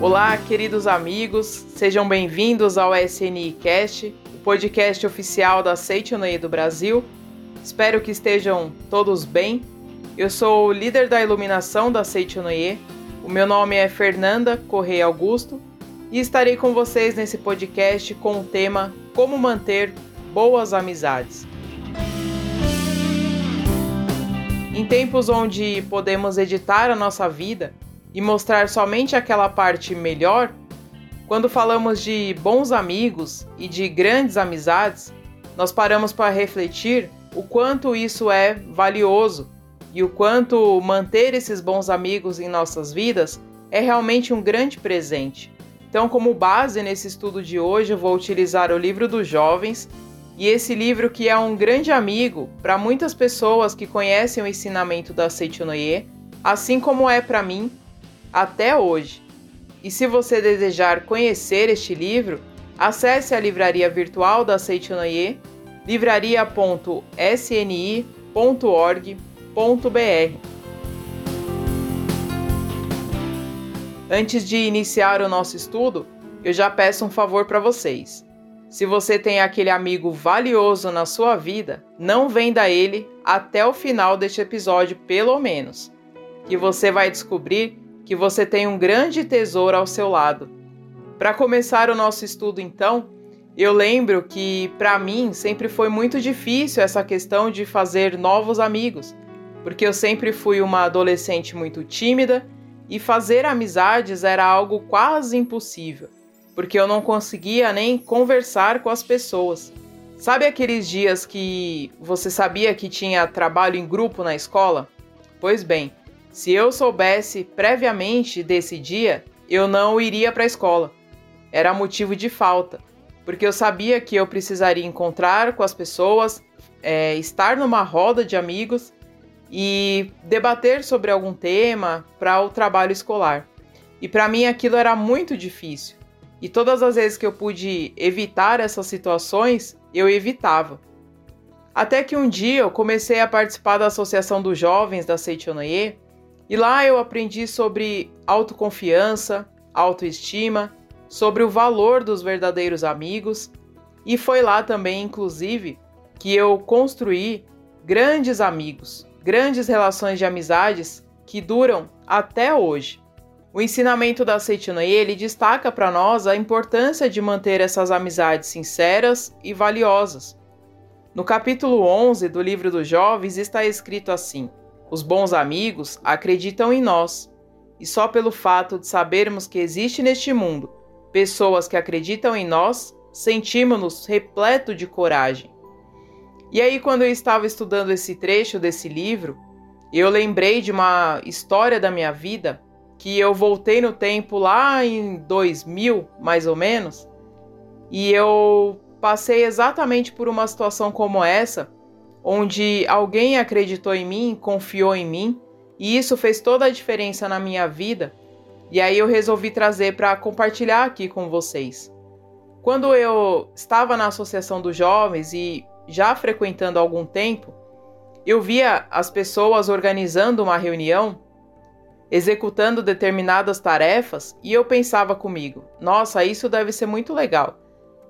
Olá, queridos amigos, sejam bem-vindos ao SNI Cast, o podcast oficial da Seitonei do Brasil. Espero que estejam todos bem. Eu sou o líder da iluminação da Seitonei. O meu nome é Fernanda Correia Augusto e estarei com vocês nesse podcast com o tema Como manter boas amizades. Em tempos onde podemos editar a nossa vida, e mostrar somente aquela parte melhor, quando falamos de bons amigos e de grandes amizades, nós paramos para refletir o quanto isso é valioso e o quanto manter esses bons amigos em nossas vidas é realmente um grande presente. Então, como base nesse estudo de hoje, eu vou utilizar o livro dos jovens e esse livro que é um grande amigo para muitas pessoas que conhecem o ensinamento da Seichonoye, assim como é para mim até hoje. E se você desejar conhecer este livro, acesse a livraria virtual da Seitonoye, livraria.sni.org.br. Antes de iniciar o nosso estudo, eu já peço um favor para vocês. Se você tem aquele amigo valioso na sua vida, não venda ele até o final deste episódio, pelo menos, que você vai descobrir que você tem um grande tesouro ao seu lado. Para começar o nosso estudo, então, eu lembro que para mim sempre foi muito difícil essa questão de fazer novos amigos, porque eu sempre fui uma adolescente muito tímida e fazer amizades era algo quase impossível, porque eu não conseguia nem conversar com as pessoas. Sabe aqueles dias que você sabia que tinha trabalho em grupo na escola? Pois bem, se eu soubesse previamente desse dia, eu não iria para a escola. Era motivo de falta, porque eu sabia que eu precisaria encontrar com as pessoas, é, estar numa roda de amigos e debater sobre algum tema para o trabalho escolar. E para mim aquilo era muito difícil. E todas as vezes que eu pude evitar essas situações, eu evitava. Até que um dia eu comecei a participar da Associação dos Jovens da Seichonoye e lá eu aprendi sobre autoconfiança, autoestima, sobre o valor dos verdadeiros amigos, e foi lá também, inclusive, que eu construí grandes amigos, grandes relações de amizades que duram até hoje. O ensinamento da Seitinoye, ele destaca para nós a importância de manter essas amizades sinceras e valiosas. No capítulo 11 do livro dos jovens está escrito assim: os bons amigos acreditam em nós, e só pelo fato de sabermos que existe neste mundo pessoas que acreditam em nós, sentimos-nos repleto de coragem. E aí, quando eu estava estudando esse trecho desse livro, eu lembrei de uma história da minha vida que eu voltei no tempo lá em 2000, mais ou menos, e eu passei exatamente por uma situação como essa onde alguém acreditou em mim, confiou em mim, e isso fez toda a diferença na minha vida. E aí eu resolvi trazer para compartilhar aqui com vocês. Quando eu estava na Associação dos Jovens e já frequentando há algum tempo, eu via as pessoas organizando uma reunião, executando determinadas tarefas, e eu pensava comigo: nossa, isso deve ser muito legal.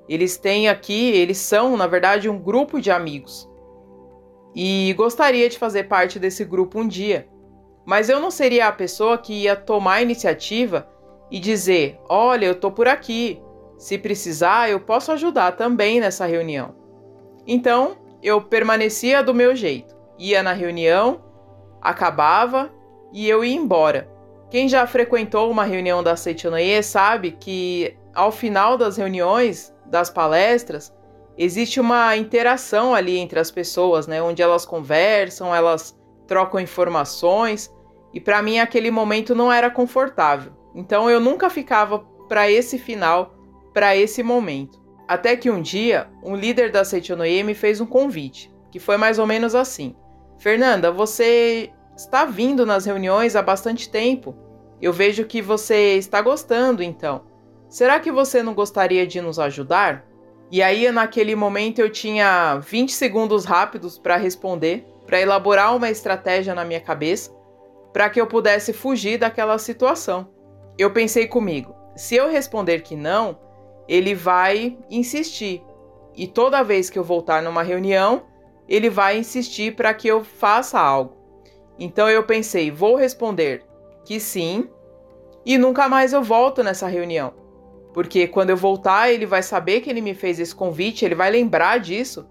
Eles têm aqui, eles são, na verdade, um grupo de amigos e gostaria de fazer parte desse grupo um dia. Mas eu não seria a pessoa que ia tomar a iniciativa e dizer: olha, eu tô por aqui, se precisar, eu posso ajudar também nessa reunião. Então eu permanecia do meu jeito, ia na reunião, acabava e eu ia embora. Quem já frequentou uma reunião da Seitonoye sabe que ao final das reuniões, das palestras, existe uma interação ali entre as pessoas, né? Onde elas conversam, elas trocam informações. E para mim aquele momento não era confortável. Então eu nunca ficava para esse final, para esse momento. Até que um dia, um líder da Seichonoye me fez um convite, que foi mais ou menos assim: Fernanda, você está vindo nas reuniões há bastante tempo. Eu vejo que você está gostando, então. Será que você não gostaria de nos ajudar? E aí, naquele momento, eu tinha 20 segundos rápidos para responder, para elaborar uma estratégia na minha cabeça, para que eu pudesse fugir daquela situação. Eu pensei comigo: se eu responder que não, ele vai insistir. E toda vez que eu voltar numa reunião, ele vai insistir para que eu faça algo. Então eu pensei: vou responder que sim, e nunca mais eu volto nessa reunião. Porque quando eu voltar, ele vai saber que ele me fez esse convite, ele vai lembrar disso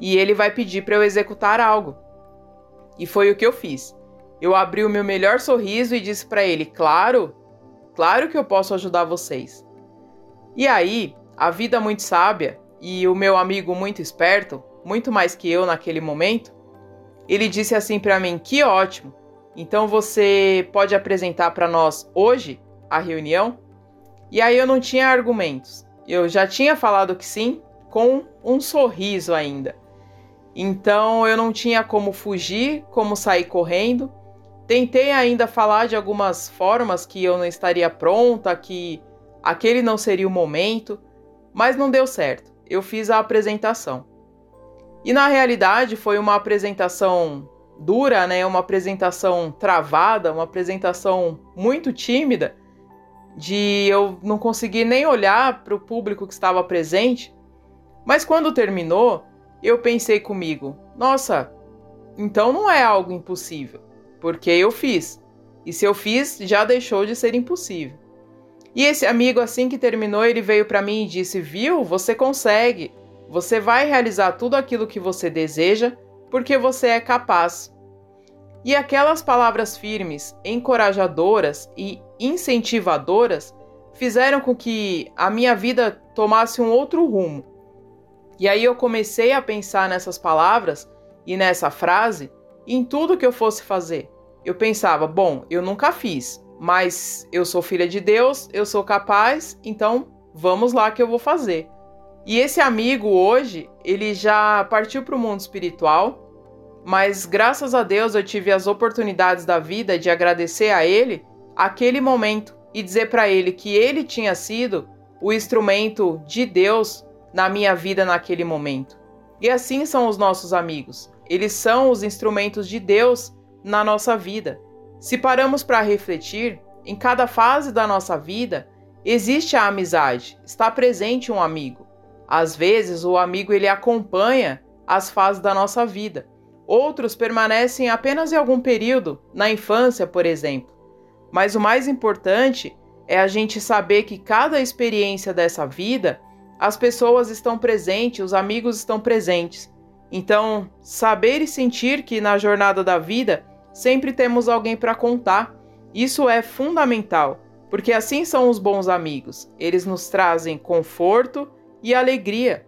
e ele vai pedir para eu executar algo. E foi o que eu fiz. Eu abri o meu melhor sorriso e disse para ele: "Claro, claro que eu posso ajudar vocês". E aí, a vida muito sábia e o meu amigo muito esperto, muito mais que eu naquele momento, ele disse assim para mim: "Que ótimo. Então você pode apresentar para nós hoje a reunião?" E aí eu não tinha argumentos. Eu já tinha falado que sim, com um sorriso ainda. Então eu não tinha como fugir, como sair correndo. Tentei ainda falar de algumas formas que eu não estaria pronta, que aquele não seria o momento, mas não deu certo. Eu fiz a apresentação. E na realidade foi uma apresentação dura, né? Uma apresentação travada, uma apresentação muito tímida de eu não conseguir nem olhar para o público que estava presente. Mas quando terminou, eu pensei comigo: nossa, então não é algo impossível, porque eu fiz. E se eu fiz, já deixou de ser impossível. E esse amigo, assim que terminou, ele veio para mim e disse: Viu, você consegue. Você vai realizar tudo aquilo que você deseja, porque você é capaz. E aquelas palavras firmes, encorajadoras e incentivadoras fizeram com que a minha vida tomasse um outro rumo. E aí eu comecei a pensar nessas palavras e nessa frase em tudo que eu fosse fazer. Eu pensava, bom, eu nunca fiz, mas eu sou filha de Deus, eu sou capaz, então vamos lá que eu vou fazer. E esse amigo hoje, ele já partiu para o mundo espiritual, mas graças a Deus eu tive as oportunidades da vida de agradecer a ele aquele momento e dizer para ele que ele tinha sido o instrumento de Deus na minha vida naquele momento. E assim são os nossos amigos. Eles são os instrumentos de Deus na nossa vida. Se paramos para refletir, em cada fase da nossa vida existe a amizade, está presente um amigo. Às vezes o amigo ele acompanha as fases da nossa vida. Outros permanecem apenas em algum período, na infância, por exemplo. Mas o mais importante é a gente saber que cada experiência dessa vida, as pessoas estão presentes, os amigos estão presentes. Então, saber e sentir que na jornada da vida sempre temos alguém para contar, isso é fundamental, porque assim são os bons amigos. Eles nos trazem conforto e alegria.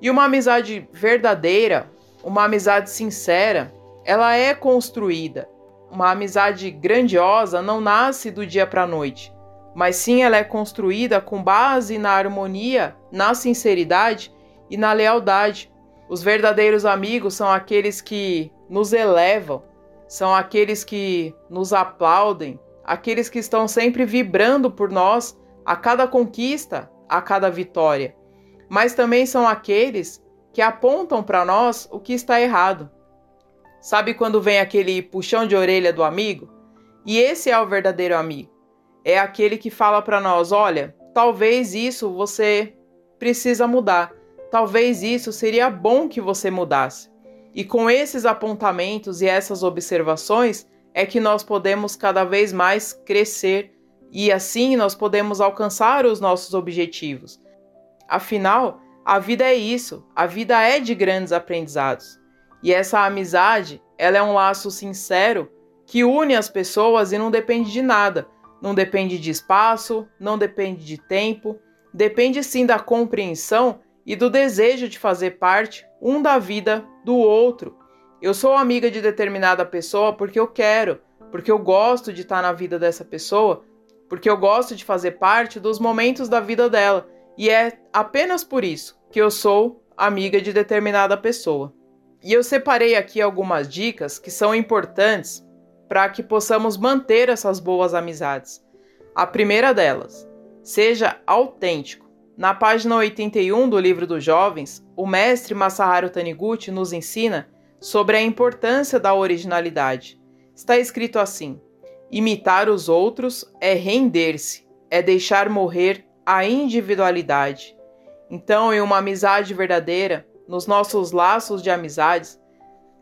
E uma amizade verdadeira, uma amizade sincera, ela é construída uma amizade grandiosa não nasce do dia para a noite, mas sim ela é construída com base na harmonia, na sinceridade e na lealdade. Os verdadeiros amigos são aqueles que nos elevam, são aqueles que nos aplaudem, aqueles que estão sempre vibrando por nós a cada conquista, a cada vitória. Mas também são aqueles que apontam para nós o que está errado. Sabe quando vem aquele puxão de orelha do amigo? E esse é o verdadeiro amigo. É aquele que fala para nós: olha, talvez isso você precisa mudar. Talvez isso seria bom que você mudasse. E com esses apontamentos e essas observações é que nós podemos cada vez mais crescer e assim nós podemos alcançar os nossos objetivos. Afinal, a vida é isso, a vida é de grandes aprendizados. E essa amizade, ela é um laço sincero que une as pessoas e não depende de nada. Não depende de espaço, não depende de tempo, depende sim da compreensão e do desejo de fazer parte um da vida do outro. Eu sou amiga de determinada pessoa porque eu quero, porque eu gosto de estar na vida dessa pessoa, porque eu gosto de fazer parte dos momentos da vida dela. E é apenas por isso que eu sou amiga de determinada pessoa. E eu separei aqui algumas dicas que são importantes para que possamos manter essas boas amizades. A primeira delas, seja autêntico. Na página 81 do livro dos jovens, o mestre Masaharu Taniguchi nos ensina sobre a importância da originalidade. Está escrito assim: imitar os outros é render-se, é deixar morrer a individualidade. Então, em uma amizade verdadeira, nos nossos laços de amizades,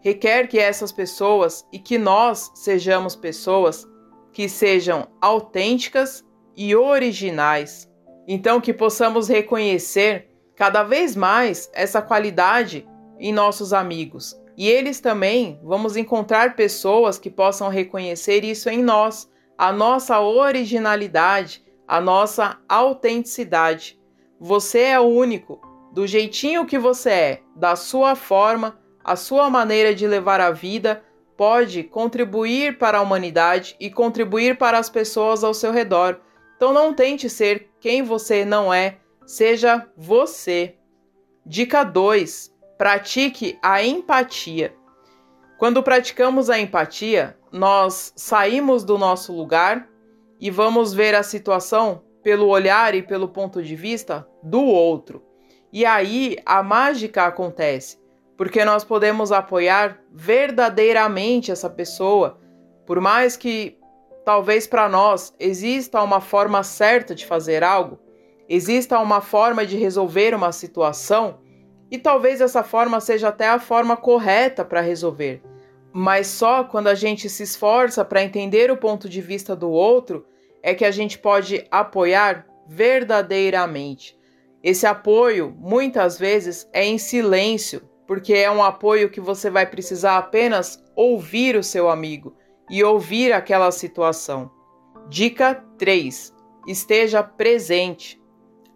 requer que essas pessoas e que nós sejamos pessoas que sejam autênticas e originais. Então, que possamos reconhecer cada vez mais essa qualidade em nossos amigos. E eles também vamos encontrar pessoas que possam reconhecer isso em nós, a nossa originalidade, a nossa autenticidade. Você é único, do jeitinho que você é, da sua forma, a sua maneira de levar a vida pode contribuir para a humanidade e contribuir para as pessoas ao seu redor. Então não tente ser quem você não é, seja você. Dica 2: pratique a empatia. Quando praticamos a empatia, nós saímos do nosso lugar e vamos ver a situação pelo olhar e pelo ponto de vista do outro. E aí a mágica acontece, porque nós podemos apoiar verdadeiramente essa pessoa, por mais que talvez para nós exista uma forma certa de fazer algo, exista uma forma de resolver uma situação, e talvez essa forma seja até a forma correta para resolver. Mas só quando a gente se esforça para entender o ponto de vista do outro é que a gente pode apoiar verdadeiramente. Esse apoio, muitas vezes, é em silêncio, porque é um apoio que você vai precisar apenas ouvir o seu amigo e ouvir aquela situação. Dica 3: esteja presente.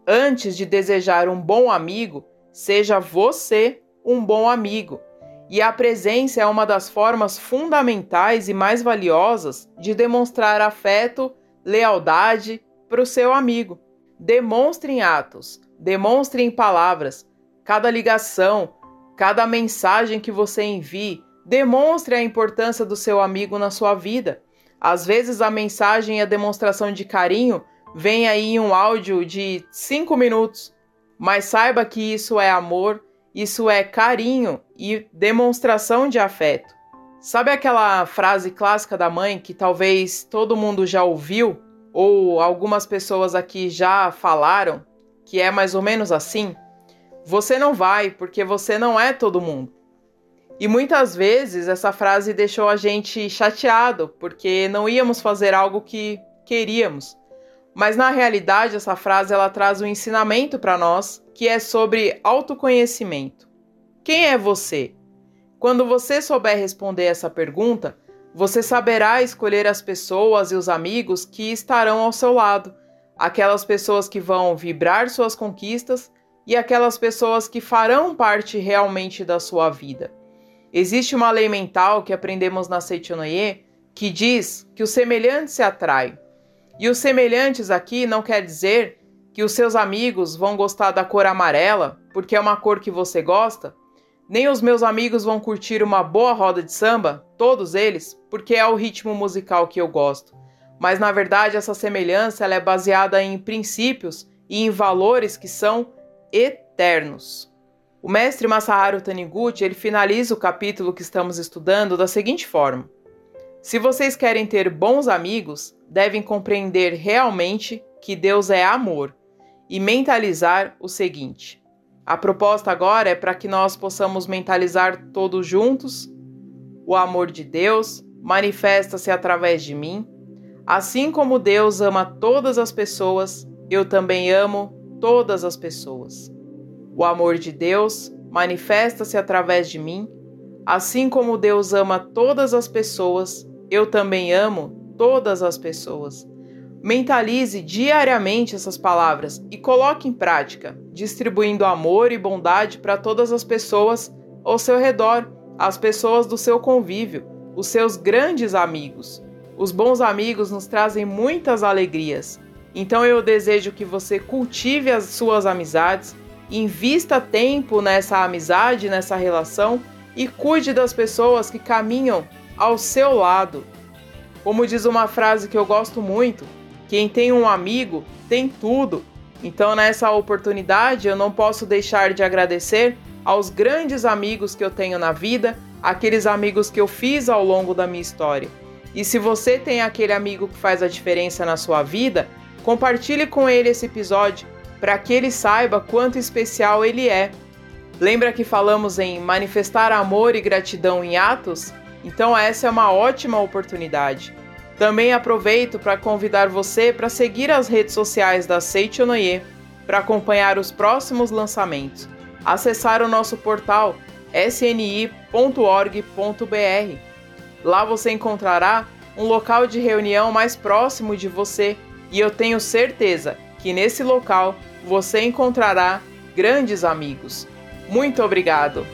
Antes de desejar um bom amigo, seja você um bom amigo. E a presença é uma das formas fundamentais e mais valiosas de demonstrar afeto, lealdade para o seu amigo. Demonstre em atos, demonstre em palavras. Cada ligação, cada mensagem que você envie, demonstre a importância do seu amigo na sua vida. Às vezes a mensagem e a demonstração de carinho vem aí em um áudio de 5 minutos, mas saiba que isso é amor, isso é carinho e demonstração de afeto. Sabe aquela frase clássica da mãe que talvez todo mundo já ouviu ou algumas pessoas aqui já falaram, que é mais ou menos assim? Você não vai porque você não é todo mundo. E muitas vezes essa frase deixou a gente chateado porque não íamos fazer algo que queríamos. Mas na realidade essa frase ela traz um ensinamento para nós que é sobre autoconhecimento. Quem é você? Quando você souber responder essa pergunta, você saberá escolher as pessoas e os amigos que estarão ao seu lado, aquelas pessoas que vão vibrar suas conquistas e aquelas pessoas que farão parte realmente da sua vida. Existe uma lei mental que aprendemos na Seichonoye que diz que os semelhantes se atraem. E os semelhantes aqui não quer dizer que os seus amigos vão gostar da cor amarela porque é uma cor que você gosta, nem os meus amigos vão curtir uma boa roda de samba, todos eles, porque é o ritmo musical que eu gosto. Mas na verdade essa semelhança é baseada em princípios e em valores que são eternos. O mestre Masaharu Taniguchi ele finaliza o capítulo que estamos estudando da seguinte forma: Se vocês querem ter bons amigos, devem compreender realmente que Deus é amor e mentalizar o seguinte: a proposta agora é para que nós possamos mentalizar todos juntos. O amor de Deus manifesta-se através de mim. Assim como Deus ama todas as pessoas, eu também amo todas as pessoas. O amor de Deus manifesta-se através de mim. Assim como Deus ama todas as pessoas, eu também amo todas as pessoas. Mentalize diariamente essas palavras e coloque em prática, distribuindo amor e bondade para todas as pessoas ao seu redor, as pessoas do seu convívio, os seus grandes amigos. Os bons amigos nos trazem muitas alegrias. Então eu desejo que você cultive as suas amizades, invista tempo nessa amizade, nessa relação e cuide das pessoas que caminham ao seu lado. Como diz uma frase que eu gosto muito, quem tem um amigo tem tudo. Então, nessa oportunidade, eu não posso deixar de agradecer aos grandes amigos que eu tenho na vida, aqueles amigos que eu fiz ao longo da minha história. E se você tem aquele amigo que faz a diferença na sua vida, compartilhe com ele esse episódio para que ele saiba quanto especial ele é. Lembra que falamos em manifestar amor e gratidão em atos? Então essa é uma ótima oportunidade. Também aproveito para convidar você para seguir as redes sociais da Seichonoye para acompanhar os próximos lançamentos. Acessar o nosso portal sni.org.br. Lá você encontrará um local de reunião mais próximo de você e eu tenho certeza que nesse local você encontrará grandes amigos. Muito obrigado!